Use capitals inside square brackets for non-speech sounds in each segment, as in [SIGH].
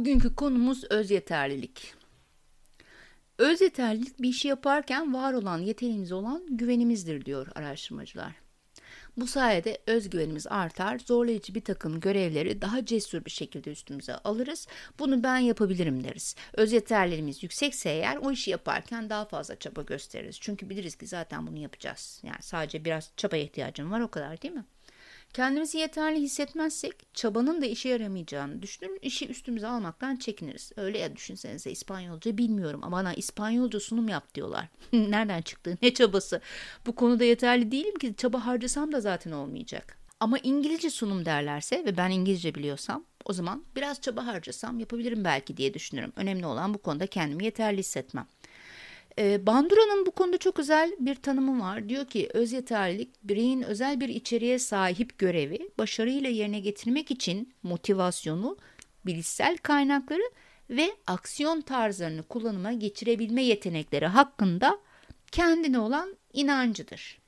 Bugünkü konumuz öz yeterlilik. Öz yeterlilik bir işi yaparken var olan yeteneğimiz olan güvenimizdir diyor araştırmacılar. Bu sayede özgüvenimiz artar, zorlayıcı bir takım görevleri daha cesur bir şekilde üstümüze alırız. Bunu ben yapabilirim deriz. Öz yeterlerimiz yüksekse eğer o işi yaparken daha fazla çaba gösteririz. Çünkü biliriz ki zaten bunu yapacağız. Yani sadece biraz çaba ihtiyacım var o kadar değil mi? Kendimizi yeterli hissetmezsek çabanın da işe yaramayacağını düşünür, işi üstümüze almaktan çekiniriz. Öyle ya düşünsenize İspanyolca bilmiyorum ama bana İspanyolca sunum yap diyorlar. [LAUGHS] Nereden çıktı? Ne çabası? Bu konuda yeterli değilim ki çaba harcasam da zaten olmayacak. Ama İngilizce sunum derlerse ve ben İngilizce biliyorsam o zaman biraz çaba harcasam yapabilirim belki diye düşünürüm. Önemli olan bu konuda kendimi yeterli hissetmem. E, Bandura'nın bu konuda çok özel bir tanımı var. Diyor ki öz yeterlilik bireyin özel bir içeriğe sahip görevi başarıyla yerine getirmek için motivasyonu, bilişsel kaynakları ve aksiyon tarzlarını kullanıma geçirebilme yetenekleri hakkında kendine olan inancıdır.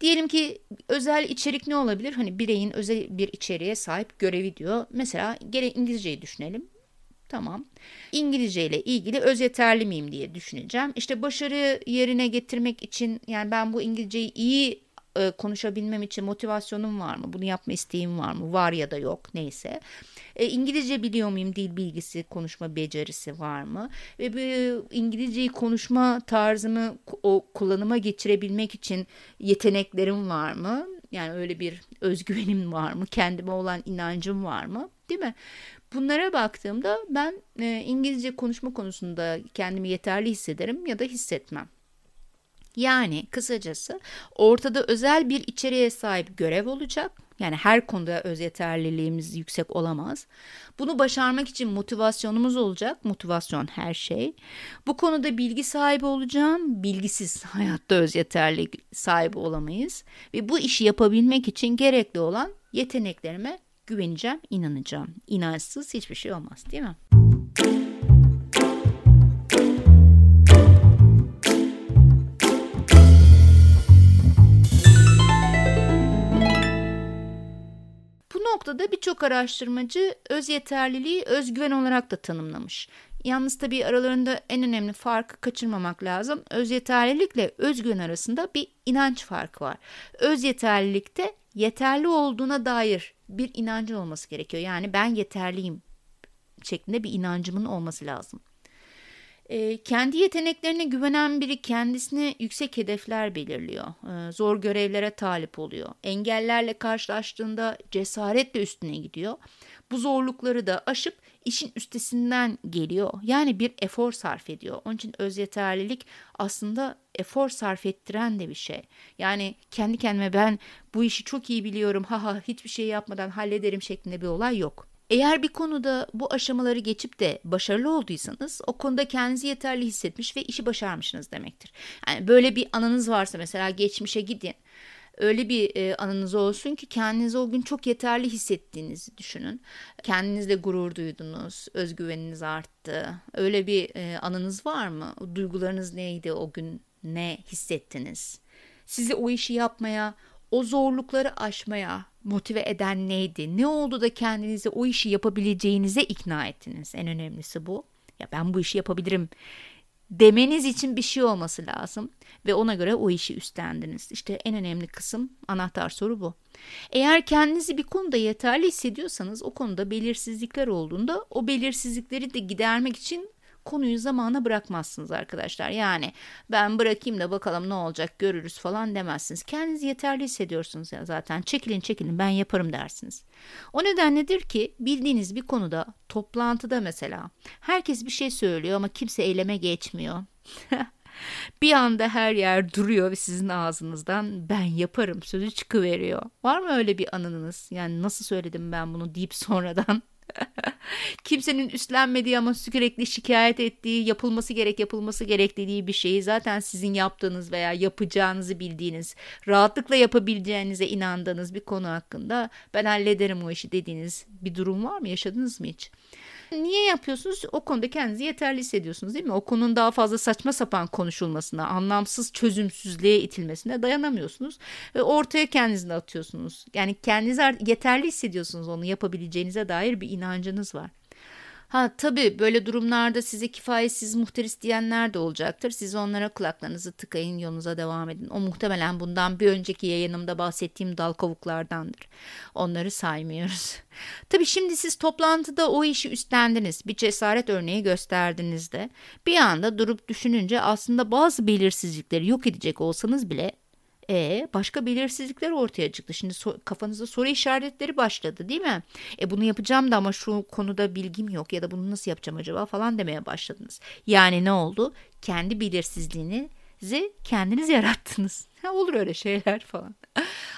Diyelim ki özel içerik ne olabilir? Hani bireyin özel bir içeriğe sahip görevi diyor. Mesela gene İngilizceyi düşünelim. Tamam. İngilizce ile ilgili öz yeterli miyim diye düşüneceğim. İşte başarı yerine getirmek için yani ben bu İngilizceyi iyi e, konuşabilmem için motivasyonum var mı? Bunu yapma isteğim var mı? Var ya da yok neyse. E, İngilizce biliyor muyum? Dil bilgisi, konuşma becerisi var mı? Ve bu İngilizceyi konuşma tarzımı o kullanıma geçirebilmek için yeteneklerim var mı? Yani öyle bir özgüvenim var mı? Kendime olan inancım var mı? Değil mi? Bunlara baktığımda ben e, İngilizce konuşma konusunda kendimi yeterli hissederim ya da hissetmem. Yani kısacası ortada özel bir içeriğe sahip görev olacak. Yani her konuda öz yeterliliğimiz yüksek olamaz. Bunu başarmak için motivasyonumuz olacak. Motivasyon her şey. Bu konuda bilgi sahibi olacağım. Bilgisiz hayatta öz yeterlilik sahibi olamayız. Ve bu işi yapabilmek için gerekli olan yeteneklerime güveneceğim, inanacağım. İnançsız hiçbir şey olmaz değil mi? Bu noktada birçok araştırmacı öz yeterliliği özgüven olarak da tanımlamış. Yalnız tabii aralarında en önemli farkı kaçırmamak lazım. Öz yeterlilikle özgüven arasında bir inanç farkı var. Öz yeterlilikte yeterli olduğuna dair bir inancın olması gerekiyor. Yani ben yeterliyim şeklinde bir inancımın olması lazım. E, kendi yeteneklerine güvenen biri kendisine yüksek hedefler belirliyor. E, zor görevlere talip oluyor. Engellerle karşılaştığında cesaretle üstüne gidiyor. Bu zorlukları da aşıp işin üstesinden geliyor. Yani bir efor sarf ediyor. Onun için öz yeterlilik aslında efor sarf ettiren de bir şey. Yani kendi kendime ben bu işi çok iyi biliyorum. Ha ha hiçbir şey yapmadan hallederim şeklinde bir olay yok. Eğer bir konuda bu aşamaları geçip de başarılı olduysanız o konuda kendinizi yeterli hissetmiş ve işi başarmışsınız demektir. Yani böyle bir anınız varsa mesela geçmişe gidin öyle bir e, anınız olsun ki kendinizi o gün çok yeterli hissettiğinizi düşünün. Kendinizle gurur duydunuz, özgüveniniz arttı. Öyle bir e, anınız var mı? Duygularınız neydi o gün? Ne hissettiniz? Sizi o işi yapmaya, o zorlukları aşmaya motive eden neydi? Ne oldu da kendinizi o işi yapabileceğinize ikna ettiniz? En önemlisi bu. Ya ben bu işi yapabilirim demeniz için bir şey olması lazım ve ona göre o işi üstlendiniz. İşte en önemli kısım anahtar soru bu. Eğer kendinizi bir konuda yeterli hissediyorsanız o konuda belirsizlikler olduğunda o belirsizlikleri de gidermek için konuyu zamana bırakmazsınız arkadaşlar. Yani ben bırakayım da bakalım ne olacak görürüz falan demezsiniz. Kendinizi yeterli hissediyorsunuz ya zaten. Çekilin çekilin ben yaparım dersiniz. O nedenledir ki bildiğiniz bir konuda toplantıda mesela herkes bir şey söylüyor ama kimse eyleme geçmiyor. [LAUGHS] bir anda her yer duruyor ve sizin ağzınızdan ben yaparım sözü çıkıveriyor. Var mı öyle bir anınız? Yani nasıl söyledim ben bunu deyip sonradan [LAUGHS] Kimsenin üstlenmediği ama sürekli şikayet ettiği, yapılması gerek yapılması gerek dediği bir şeyi zaten sizin yaptığınız veya yapacağınızı bildiğiniz, rahatlıkla yapabileceğinize inandığınız bir konu hakkında ben hallederim o işi dediğiniz bir durum var mı? Yaşadınız mı hiç? Niye yapıyorsunuz? O konuda kendinizi yeterli hissediyorsunuz değil mi? O konunun daha fazla saçma sapan konuşulmasına, anlamsız çözümsüzlüğe itilmesine dayanamıyorsunuz. Ve ortaya kendinizi atıyorsunuz. Yani kendinizi yeterli hissediyorsunuz onu yapabileceğinize dair bir inancınız var. Ha tabii böyle durumlarda size kifayetsiz muhteris diyenler de olacaktır. Siz onlara kulaklarınızı tıkayın yolunuza devam edin. O muhtemelen bundan bir önceki yayınımda bahsettiğim dal kavuklardandır. Onları saymıyoruz. [LAUGHS] Tabii şimdi siz toplantıda o işi üstlendiniz. Bir cesaret örneği gösterdiniz de. Bir anda durup düşününce aslında bazı belirsizlikleri yok edecek olsanız bile e başka belirsizlikler ortaya çıktı. Şimdi so kafanızda soru işaretleri başladı değil mi? E bunu yapacağım da ama şu konuda bilgim yok ya da bunu nasıl yapacağım acaba falan demeye başladınız. Yani ne oldu? Kendi belirsizliğinizi kendiniz yarattınız. Ha, olur öyle şeyler [LAUGHS] falan.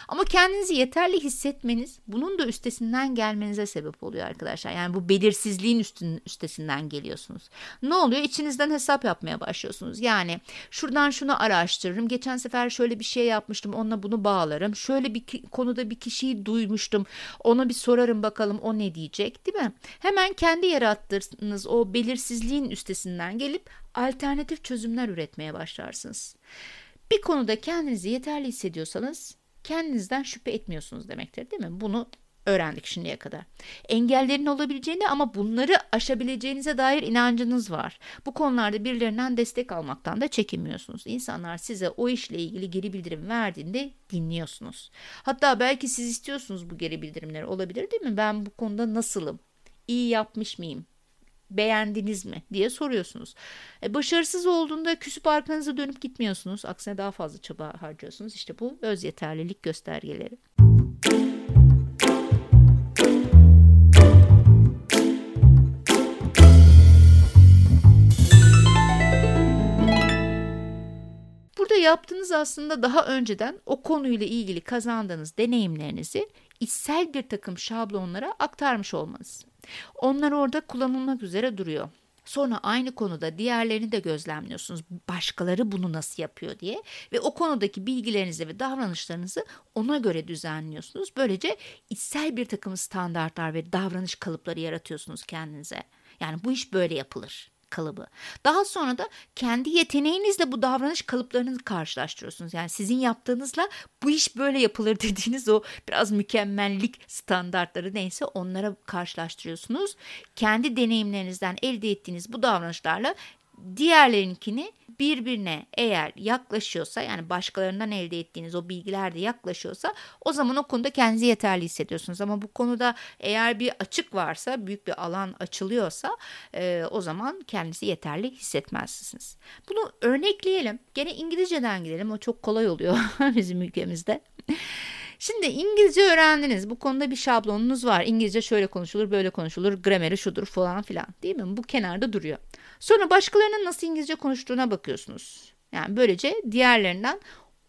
Ama kendinizi yeterli hissetmeniz bunun da üstesinden gelmenize sebep oluyor arkadaşlar. Yani bu belirsizliğin üstün, üstesinden geliyorsunuz. Ne oluyor? İçinizden hesap yapmaya başlıyorsunuz. Yani şuradan şunu araştırırım. Geçen sefer şöyle bir şey yapmıştım. Onunla bunu bağlarım. Şöyle bir konuda bir kişiyi duymuştum. Ona bir sorarım bakalım o ne diyecek değil mi? Hemen kendi yarattığınız o belirsizliğin üstesinden gelip alternatif çözümler üretmeye başlarsınız. Bir konuda kendinizi yeterli hissediyorsanız kendinizden şüphe etmiyorsunuz demektir değil mi? Bunu öğrendik şimdiye kadar. Engellerin olabileceğini ama bunları aşabileceğinize dair inancınız var. Bu konularda birilerinden destek almaktan da çekinmiyorsunuz. İnsanlar size o işle ilgili geri bildirim verdiğinde dinliyorsunuz. Hatta belki siz istiyorsunuz bu geri bildirimleri olabilir değil mi? Ben bu konuda nasılım? İyi yapmış mıyım? Beğendiniz mi diye soruyorsunuz. E, başarısız olduğunda küsüp arkanıza dönüp gitmiyorsunuz. Aksine daha fazla çaba harcıyorsunuz. İşte bu öz yeterlilik göstergeleri. Burada yaptığınız aslında daha önceden o konuyla ilgili kazandığınız deneyimlerinizi içsel bir takım şablonlara aktarmış olmanız. Onlar orada kullanılmak üzere duruyor. Sonra aynı konuda diğerlerini de gözlemliyorsunuz. Başkaları bunu nasıl yapıyor diye ve o konudaki bilgilerinizi ve davranışlarınızı ona göre düzenliyorsunuz. Böylece içsel bir takım standartlar ve davranış kalıpları yaratıyorsunuz kendinize. Yani bu iş böyle yapılır kalıbı. Daha sonra da kendi yeteneğinizle bu davranış kalıplarını karşılaştırıyorsunuz. Yani sizin yaptığınızla bu iş böyle yapılır [LAUGHS] dediğiniz o biraz mükemmellik standartları neyse onlara karşılaştırıyorsunuz. Kendi deneyimlerinizden elde ettiğiniz bu davranışlarla diğerlerinkini birbirine eğer yaklaşıyorsa yani başkalarından elde ettiğiniz o bilgiler de yaklaşıyorsa o zaman o konuda kendinizi yeterli hissediyorsunuz. Ama bu konuda eğer bir açık varsa büyük bir alan açılıyorsa e, o zaman kendinizi yeterli hissetmezsiniz. Bunu örnekleyelim. Gene İngilizceden gidelim o çok kolay oluyor [LAUGHS] bizim ülkemizde. Şimdi İngilizce öğrendiniz. Bu konuda bir şablonunuz var. İngilizce şöyle konuşulur, böyle konuşulur, grameri şudur falan filan. Değil mi? Bu kenarda duruyor. Sonra başkalarının nasıl İngilizce konuştuğuna bakıyorsunuz. Yani böylece diğerlerinden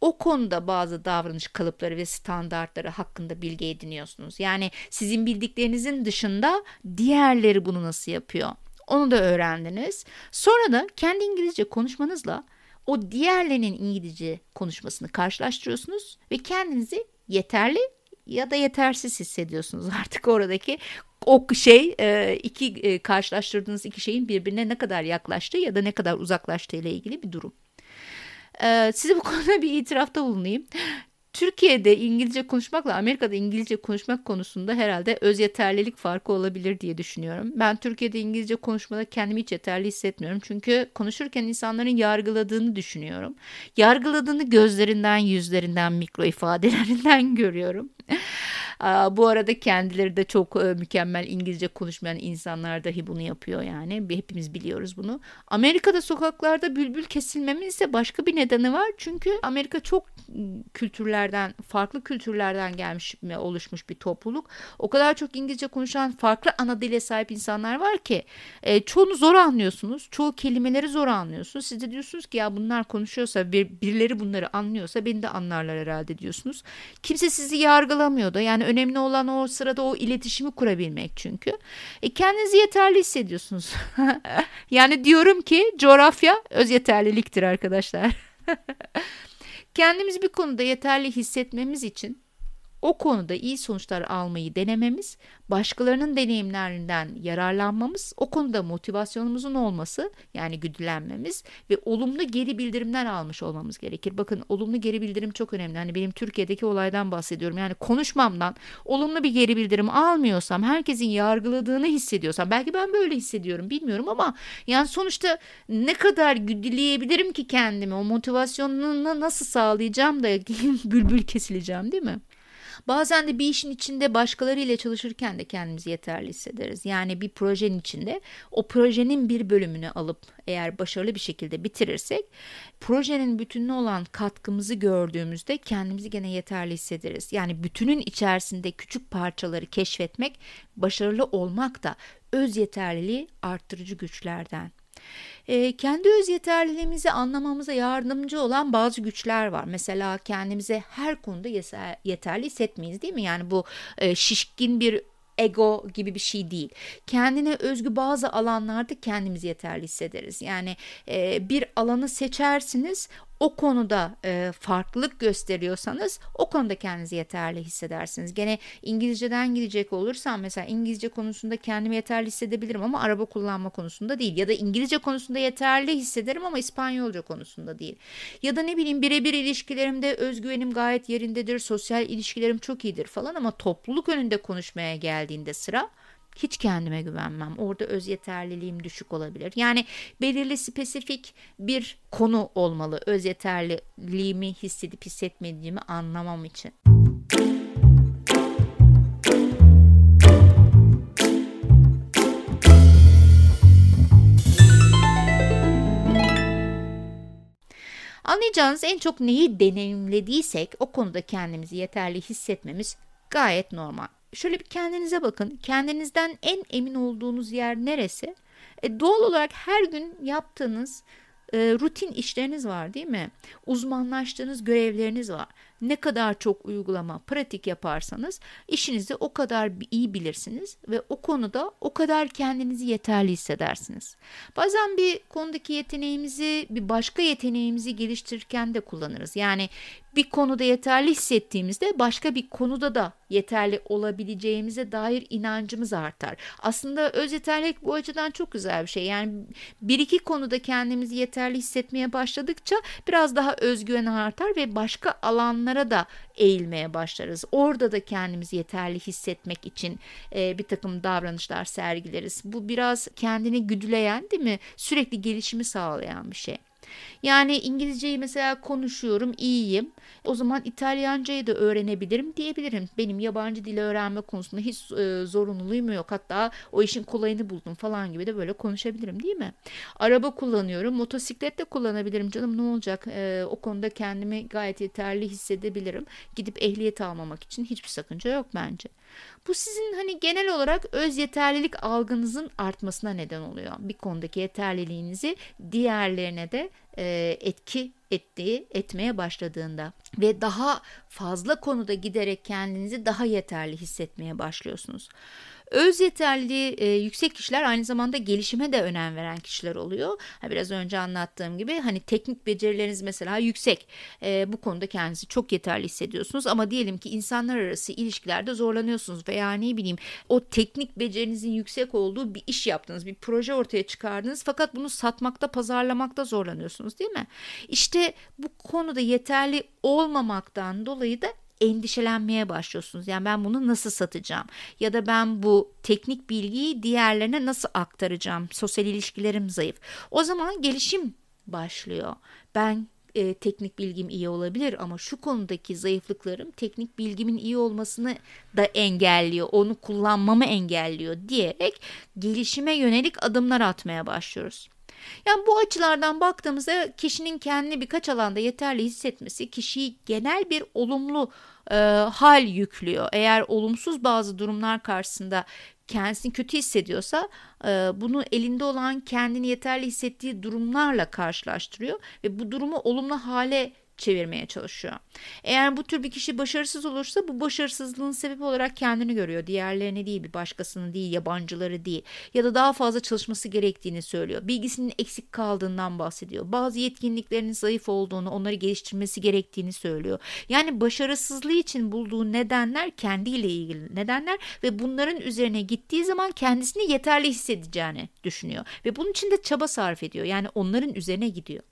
o konuda bazı davranış kalıpları ve standartları hakkında bilgi ediniyorsunuz. Yani sizin bildiklerinizin dışında diğerleri bunu nasıl yapıyor? Onu da öğrendiniz. Sonra da kendi İngilizce konuşmanızla o diğerlerinin İngilizce konuşmasını karşılaştırıyorsunuz ve kendinizi yeterli ya da yetersiz hissediyorsunuz [LAUGHS] artık oradaki o şey e, iki e, karşılaştırdığınız iki şeyin birbirine ne kadar yaklaştığı ya da ne kadar uzaklaştığı ile ilgili bir durum. E, size bu [LAUGHS] konuda bir itirafta bulunayım. Türkiye'de İngilizce konuşmakla Amerika'da İngilizce konuşmak konusunda herhalde öz yeterlilik farkı olabilir diye düşünüyorum. Ben Türkiye'de İngilizce konuşmada kendimi hiç yeterli hissetmiyorum. Çünkü konuşurken insanların yargıladığını düşünüyorum. Yargıladığını gözlerinden, yüzlerinden, mikro ifadelerinden [LAUGHS] görüyorum. Bu arada kendileri de çok e, mükemmel İngilizce konuşmayan insanlar dahi bunu yapıyor yani. Hepimiz biliyoruz bunu. Amerika'da sokaklarda bülbül kesilmemin ise başka bir nedeni var. Çünkü Amerika çok kültürlerden, farklı kültürlerden gelmiş oluşmuş bir topluluk. O kadar çok İngilizce konuşan farklı ana dile sahip insanlar var ki e, çoğunu zor anlıyorsunuz. Çoğu kelimeleri zor anlıyorsunuz. Siz de diyorsunuz ki ya bunlar konuşuyorsa bir, birileri bunları anlıyorsa beni de anlarlar herhalde diyorsunuz. Kimse sizi yargılamıyor da yani önemli olan o sırada o iletişimi kurabilmek çünkü. E, kendinizi yeterli hissediyorsunuz. [LAUGHS] yani diyorum ki coğrafya öz yeterliliktir arkadaşlar. [LAUGHS] Kendimizi bir konuda yeterli hissetmemiz için o konuda iyi sonuçlar almayı denememiz, başkalarının deneyimlerinden yararlanmamız, o konuda motivasyonumuzun olması yani güdülenmemiz ve olumlu geri bildirimler almış olmamız gerekir. Bakın olumlu geri bildirim çok önemli. Hani benim Türkiye'deki olaydan bahsediyorum. Yani konuşmamdan olumlu bir geri bildirim almıyorsam, herkesin yargıladığını hissediyorsam, belki ben böyle hissediyorum bilmiyorum ama yani sonuçta ne kadar güdüleyebilirim ki kendimi, o motivasyonunu nasıl sağlayacağım da [LAUGHS] bülbül kesileceğim değil mi? Bazen de bir işin içinde başkalarıyla çalışırken de kendimizi yeterli hissederiz. Yani bir projenin içinde o projenin bir bölümünü alıp eğer başarılı bir şekilde bitirirsek projenin bütününe olan katkımızı gördüğümüzde kendimizi gene yeterli hissederiz. Yani bütünün içerisinde küçük parçaları keşfetmek, başarılı olmak da öz yeterliliği arttırıcı güçlerden e, kendi öz yeterliliğimizi anlamamıza yardımcı olan bazı güçler var. Mesela kendimize her konuda yeterli hissetmeyiz değil mi? Yani bu e, şişkin bir ego gibi bir şey değil. Kendine özgü bazı alanlarda kendimizi yeterli hissederiz. Yani e, bir alanı seçersiniz o konuda e, farklılık gösteriyorsanız o konuda kendinizi yeterli hissedersiniz. Gene İngilizceden gidecek olursam mesela İngilizce konusunda kendimi yeterli hissedebilirim ama araba kullanma konusunda değil. Ya da İngilizce konusunda yeterli hissederim ama İspanyolca konusunda değil. Ya da ne bileyim birebir ilişkilerimde özgüvenim gayet yerindedir, sosyal ilişkilerim çok iyidir falan ama topluluk önünde konuşmaya geldiğinde sıra hiç kendime güvenmem. Orada öz yeterliliğim düşük olabilir. Yani belirli spesifik bir konu olmalı öz yeterliliğimi hissedip hissetmediğimi anlamam için. Anlayacağınız en çok neyi deneyimlediysek o konuda kendimizi yeterli hissetmemiz gayet normal şöyle bir kendinize bakın. Kendinizden en emin olduğunuz yer neresi? E, doğal olarak her gün yaptığınız e, rutin işleriniz var değil mi? Uzmanlaştığınız görevleriniz var. Ne kadar çok uygulama, pratik yaparsanız işinizi o kadar iyi bilirsiniz ve o konuda o kadar kendinizi yeterli hissedersiniz. Bazen bir konudaki yeteneğimizi bir başka yeteneğimizi geliştirirken de kullanırız. Yani bir konuda yeterli hissettiğimizde başka bir konuda da yeterli olabileceğimize dair inancımız artar. Aslında öz yeterlilik bu açıdan çok güzel bir şey. Yani bir iki konuda kendimizi yeterli hissetmeye başladıkça biraz daha özgüven artar ve başka alanlara da eğilmeye başlarız. Orada da kendimizi yeterli hissetmek için e, bir takım davranışlar sergileriz. Bu biraz kendini güdüleyen değil mi? Sürekli gelişimi sağlayan bir şey. Yani İngilizceyi mesela konuşuyorum, iyiyim. O zaman İtalyancayı da öğrenebilirim diyebilirim. Benim yabancı dil öğrenme konusunda hiç e, zorunluluğum yok. Hatta o işin kolayını buldum falan gibi de böyle konuşabilirim değil mi? Araba kullanıyorum, motosiklet de kullanabilirim canım ne olacak? E, o konuda kendimi gayet yeterli hissedebilirim. Gidip ehliyet almamak için hiçbir sakınca yok bence. Bu sizin hani genel olarak öz yeterlilik algınızın artmasına neden oluyor. Bir konudaki yeterliliğinizi diğerlerine de e, etki ettiği etmeye başladığında ve daha fazla konuda giderek kendinizi daha yeterli hissetmeye başlıyorsunuz. Öz yeterliliği e, yüksek kişiler aynı zamanda gelişime de önem veren kişiler oluyor. Ha, biraz önce anlattığım gibi hani teknik becerileriniz mesela yüksek. E, bu konuda kendinizi çok yeterli hissediyorsunuz ama diyelim ki insanlar arası ilişkilerde zorlanıyorsunuz veya ne bileyim o teknik becerinizin yüksek olduğu bir iş yaptınız, bir proje ortaya çıkardınız fakat bunu satmakta, pazarlamakta zorlanıyorsunuz değil mi? İşte bu konuda yeterli olmamaktan dolayı da endişelenmeye başlıyorsunuz. Yani ben bunu nasıl satacağım? Ya da ben bu teknik bilgiyi diğerlerine nasıl aktaracağım? Sosyal ilişkilerim zayıf. O zaman gelişim başlıyor. Ben e, teknik bilgim iyi olabilir ama şu konudaki zayıflıklarım teknik bilgimin iyi olmasını da engelliyor. Onu kullanmamı engelliyor diyerek gelişime yönelik adımlar atmaya başlıyoruz. Yani bu açılardan baktığımızda kişinin kendini birkaç alanda yeterli hissetmesi kişiyi genel bir olumlu e, hal yüklüyor. Eğer olumsuz bazı durumlar karşısında kendisini kötü hissediyorsa e, bunu elinde olan kendini yeterli hissettiği durumlarla karşılaştırıyor ve bu durumu olumlu hale çevirmeye çalışıyor. Eğer bu tür bir kişi başarısız olursa bu başarısızlığın sebebi olarak kendini görüyor. Diğerlerini değil, bir başkasını değil, yabancıları değil ya da daha fazla çalışması gerektiğini söylüyor. Bilgisinin eksik kaldığından bahsediyor. Bazı yetkinliklerinin zayıf olduğunu, onları geliştirmesi gerektiğini söylüyor. Yani başarısızlığı için bulduğu nedenler kendiyle ilgili nedenler ve bunların üzerine gittiği zaman kendisini yeterli hissedeceğini düşünüyor ve bunun için de çaba sarf ediyor. Yani onların üzerine gidiyor.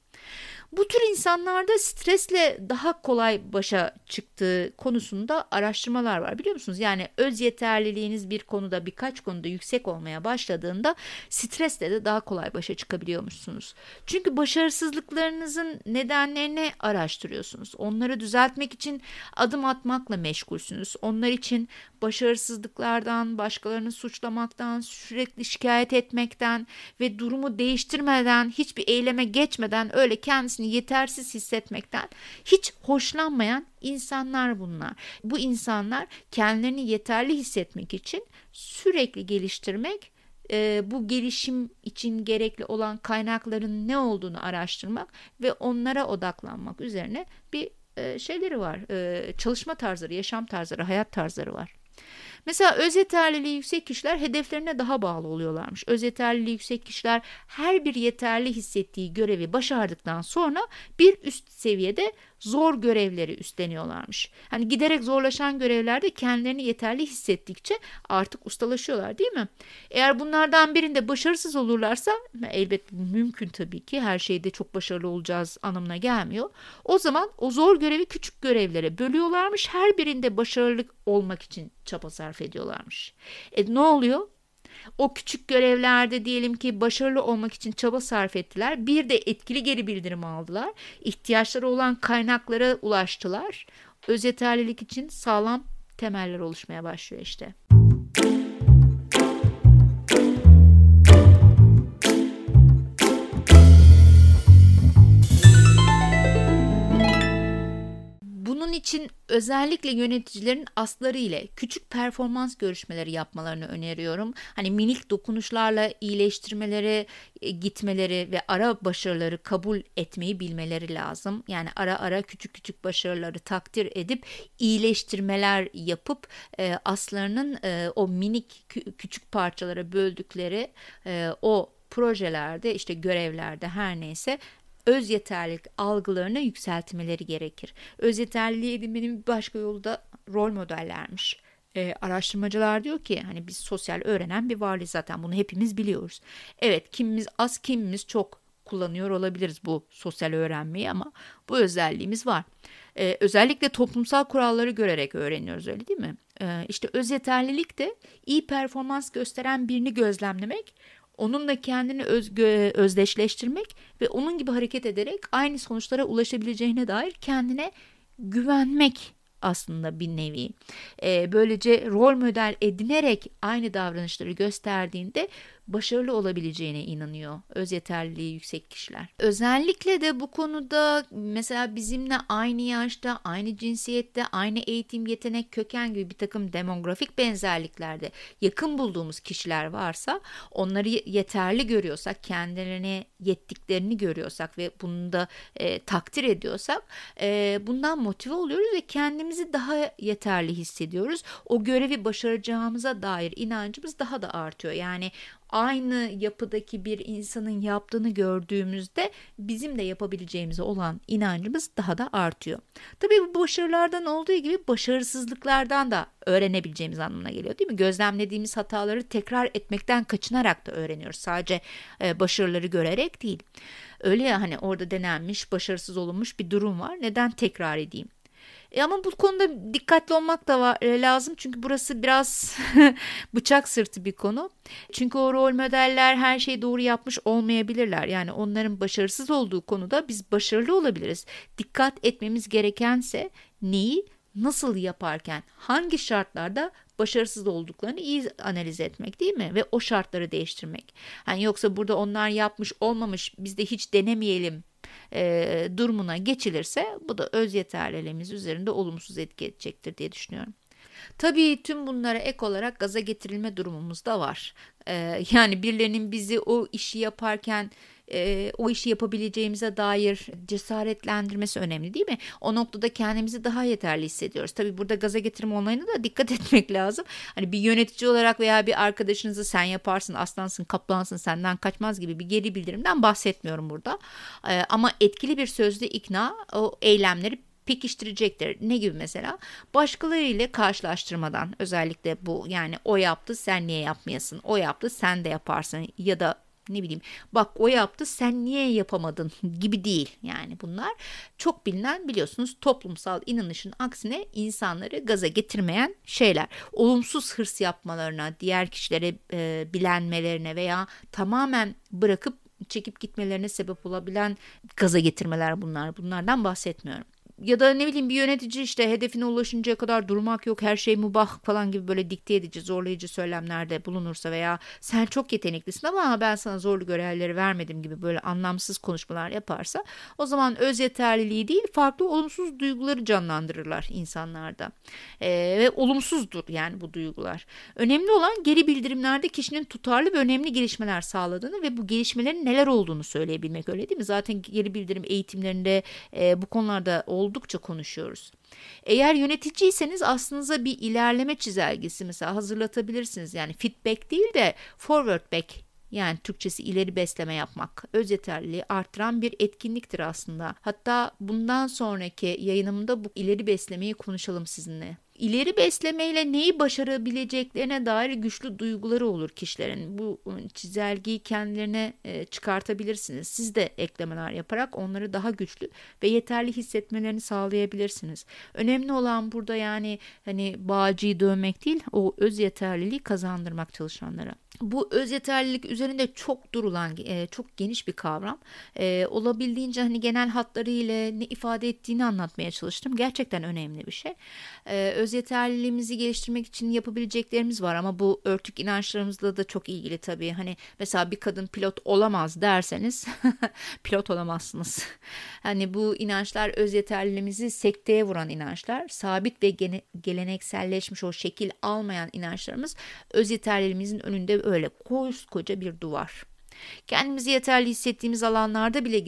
Bu tür insanlarda stresle daha kolay başa çıktığı konusunda araştırmalar var biliyor musunuz? Yani öz yeterliliğiniz bir konuda birkaç konuda yüksek olmaya başladığında stresle de daha kolay başa çıkabiliyormuşsunuz. Çünkü başarısızlıklarınızın nedenlerini araştırıyorsunuz. Onları düzeltmek için adım atmakla meşgulsünüz. Onlar için başarısızlıklardan, başkalarını suçlamaktan, sürekli şikayet etmekten ve durumu değiştirmeden, hiçbir eyleme geçmeden öyle kendisini yetersiz hissetmekten hiç hoşlanmayan insanlar bunlar. Bu insanlar kendilerini yeterli hissetmek için sürekli geliştirmek e, bu gelişim için gerekli olan kaynakların ne olduğunu araştırmak ve onlara odaklanmak üzerine bir e, şeyleri var. E, çalışma tarzları, yaşam tarzları, hayat tarzları var. Mesela öz yeterliliği yüksek kişiler hedeflerine daha bağlı oluyorlarmış. Öz yeterliliği yüksek kişiler her bir yeterli hissettiği görevi başardıktan sonra bir üst seviyede zor görevleri üstleniyorlarmış. Hani giderek zorlaşan görevlerde kendilerini yeterli hissettikçe artık ustalaşıyorlar değil mi? Eğer bunlardan birinde başarısız olurlarsa elbet mümkün tabii ki her şeyde çok başarılı olacağız anlamına gelmiyor. O zaman o zor görevi küçük görevlere bölüyorlarmış. Her birinde başarılı olmak için çaba sarf ediyorlarmış. E ne oluyor? O küçük görevlerde diyelim ki başarılı olmak için çaba sarf ettiler. Bir de etkili geri bildirim aldılar. İhtiyaçları olan kaynaklara ulaştılar. Öz yeterlilik için sağlam temeller oluşmaya başlıyor işte. İçin özellikle yöneticilerin asları ile küçük performans görüşmeleri yapmalarını öneriyorum. Hani minik dokunuşlarla iyileştirmeleri, e, gitmeleri ve ara başarıları kabul etmeyi bilmeleri lazım. Yani ara ara küçük küçük başarıları takdir edip iyileştirmeler yapıp e, aslarının e, o minik küçük parçalara böldükleri o projelerde işte görevlerde her neyse öz yeterlilik algılarını yükseltmeleri gerekir. Öz yeterliliği edinmenin bir başka yolu da rol modellermiş. Ee, araştırmacılar diyor ki hani biz sosyal öğrenen bir varlık zaten bunu hepimiz biliyoruz. Evet kimimiz az kimimiz çok kullanıyor olabiliriz bu sosyal öğrenmeyi ama bu özelliğimiz var. Ee, özellikle toplumsal kuralları görerek öğreniyoruz öyle değil mi? Ee, işte öz yeterlilik de iyi performans gösteren birini gözlemlemek onunla kendini özgü, özdeşleştirmek ve onun gibi hareket ederek aynı sonuçlara ulaşabileceğine dair kendine güvenmek aslında bir nevi. E, böylece rol model edinerek aynı davranışları gösterdiğinde başarılı olabileceğine inanıyor öz yeterliliği yüksek kişiler. Özellikle de bu konuda mesela bizimle aynı yaşta, aynı cinsiyette, aynı eğitim, yetenek, köken gibi bir takım demografik benzerliklerde yakın bulduğumuz kişiler varsa onları yeterli görüyorsak, kendilerine yettiklerini görüyorsak ve bunu da e, takdir ediyorsak e, bundan motive oluyoruz ve kendimizi daha yeterli hissediyoruz. O görevi başaracağımıza dair inancımız daha da artıyor. Yani aynı yapıdaki bir insanın yaptığını gördüğümüzde bizim de yapabileceğimize olan inancımız daha da artıyor. Tabii bu başarılardan olduğu gibi başarısızlıklardan da öğrenebileceğimiz anlamına geliyor değil mi? Gözlemlediğimiz hataları tekrar etmekten kaçınarak da öğreniyoruz. Sadece e, başarıları görerek değil. Öyle ya hani orada denenmiş, başarısız olunmuş bir durum var. Neden tekrar edeyim? E ama bu konuda dikkatli olmak da var, e, lazım çünkü burası biraz [LAUGHS] bıçak sırtı bir konu. Çünkü o rol modeller her şeyi doğru yapmış olmayabilirler. Yani onların başarısız olduğu konuda biz başarılı olabiliriz. Dikkat etmemiz gerekense neyi nasıl yaparken hangi şartlarda başarısız olduklarını iyi analiz etmek değil mi? Ve o şartları değiştirmek. Hani yoksa burada onlar yapmış olmamış biz de hiç denemeyelim e, durumuna geçilirse bu da öz yeterliliğimiz üzerinde olumsuz etki edecektir diye düşünüyorum. Tabii tüm bunlara ek olarak gaza getirilme durumumuz da var. Ee, yani birilerinin bizi o işi yaparken e, o işi yapabileceğimize dair cesaretlendirmesi önemli değil mi? O noktada kendimizi daha yeterli hissediyoruz. Tabii burada gaza getirme olayına da dikkat [LAUGHS] etmek lazım. Hani bir yönetici olarak veya bir arkadaşınızı sen yaparsın, aslansın, kaplansın, senden kaçmaz gibi bir geri bildirimden bahsetmiyorum burada. E, ama etkili bir sözlü ikna o eylemleri pekiştirecektir. Ne gibi mesela? Başkaları ile karşılaştırmadan özellikle bu yani o yaptı sen niye yapmayasın? O yaptı sen de yaparsın ya da ne bileyim bak o yaptı sen niye yapamadın? [LAUGHS] gibi değil yani bunlar. Çok bilinen biliyorsunuz toplumsal inanışın aksine insanları gaza getirmeyen şeyler. Olumsuz hırs yapmalarına diğer kişilere e, bilenmelerine veya tamamen bırakıp çekip gitmelerine sebep olabilen gaza getirmeler bunlar. Bunlardan bahsetmiyorum ya da ne bileyim bir yönetici işte hedefine ulaşıncaya kadar durmak yok her şey mubah falan gibi böyle dikte edici zorlayıcı söylemlerde bulunursa veya sen çok yeteneklisin ama ben sana zorlu görevleri vermedim gibi böyle anlamsız konuşmalar yaparsa o zaman öz yeterliliği değil farklı olumsuz duyguları canlandırırlar insanlarda ee, ve olumsuzdur yani bu duygular. Önemli olan geri bildirimlerde kişinin tutarlı ve önemli gelişmeler sağladığını ve bu gelişmelerin neler olduğunu söyleyebilmek öyle değil mi? Zaten geri bildirim eğitimlerinde e, bu konularda olduğu oldukça konuşuyoruz. Eğer yöneticiyseniz aslınıza bir ilerleme çizelgesi mesela hazırlatabilirsiniz. Yani feedback değil de forward back yani Türkçesi ileri besleme yapmak, öz yeterliliği arttıran bir etkinliktir aslında. Hatta bundan sonraki yayınımda bu ileri beslemeyi konuşalım sizinle ileri beslemeyle neyi başarabileceklerine dair güçlü duyguları olur kişilerin. Bu ıı, çizelgeyi kendilerine e, çıkartabilirsiniz. Siz de eklemeler yaparak onları daha güçlü ve yeterli hissetmelerini sağlayabilirsiniz. Önemli olan burada yani hani bağcıyı dövmek değil, o öz yeterliliği kazandırmak çalışanlara. Bu öz yeterlilik üzerinde çok durulan, e, çok geniş bir kavram. E, olabildiğince hani genel hatlarıyla ne ifade ettiğini anlatmaya çalıştım. Gerçekten önemli bir şey. E, öz yeterliliğimizi geliştirmek için yapabileceklerimiz var ama bu örtük inançlarımızla da çok ilgili tabii. Hani mesela bir kadın pilot olamaz derseniz [LAUGHS] pilot olamazsınız. Hani bu inançlar öz yeterliliğimizi sekteye vuran inançlar. Sabit ve gene, gelenekselleşmiş o şekil almayan inançlarımız öz yeterliliğimizin önünde öyle koskoca bir duvar. Kendimizi yeterli hissettiğimiz alanlarda bile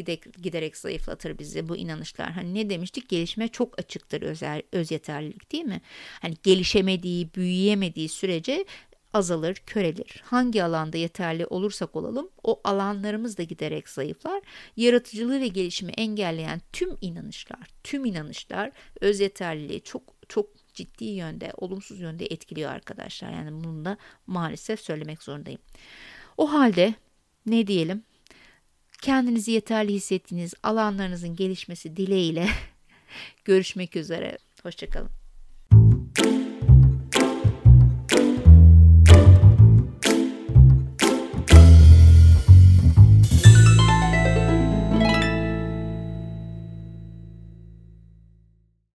giderek zayıflatır bizi bu inanışlar. Hani ne demiştik? Gelişme çok açıktır özel, öz yeterlilik değil mi? Hani gelişemediği, büyüyemediği sürece azalır, körelir. Hangi alanda yeterli olursak olalım o alanlarımız da giderek zayıflar. Yaratıcılığı ve gelişimi engelleyen tüm inanışlar, tüm inanışlar öz yeterliliği çok çok ciddi yönde, olumsuz yönde etkiliyor arkadaşlar. Yani bunu da maalesef söylemek zorundayım. O halde ne diyelim? Kendinizi yeterli hissettiğiniz alanlarınızın gelişmesi dileğiyle [LAUGHS] görüşmek üzere. Hoşçakalın.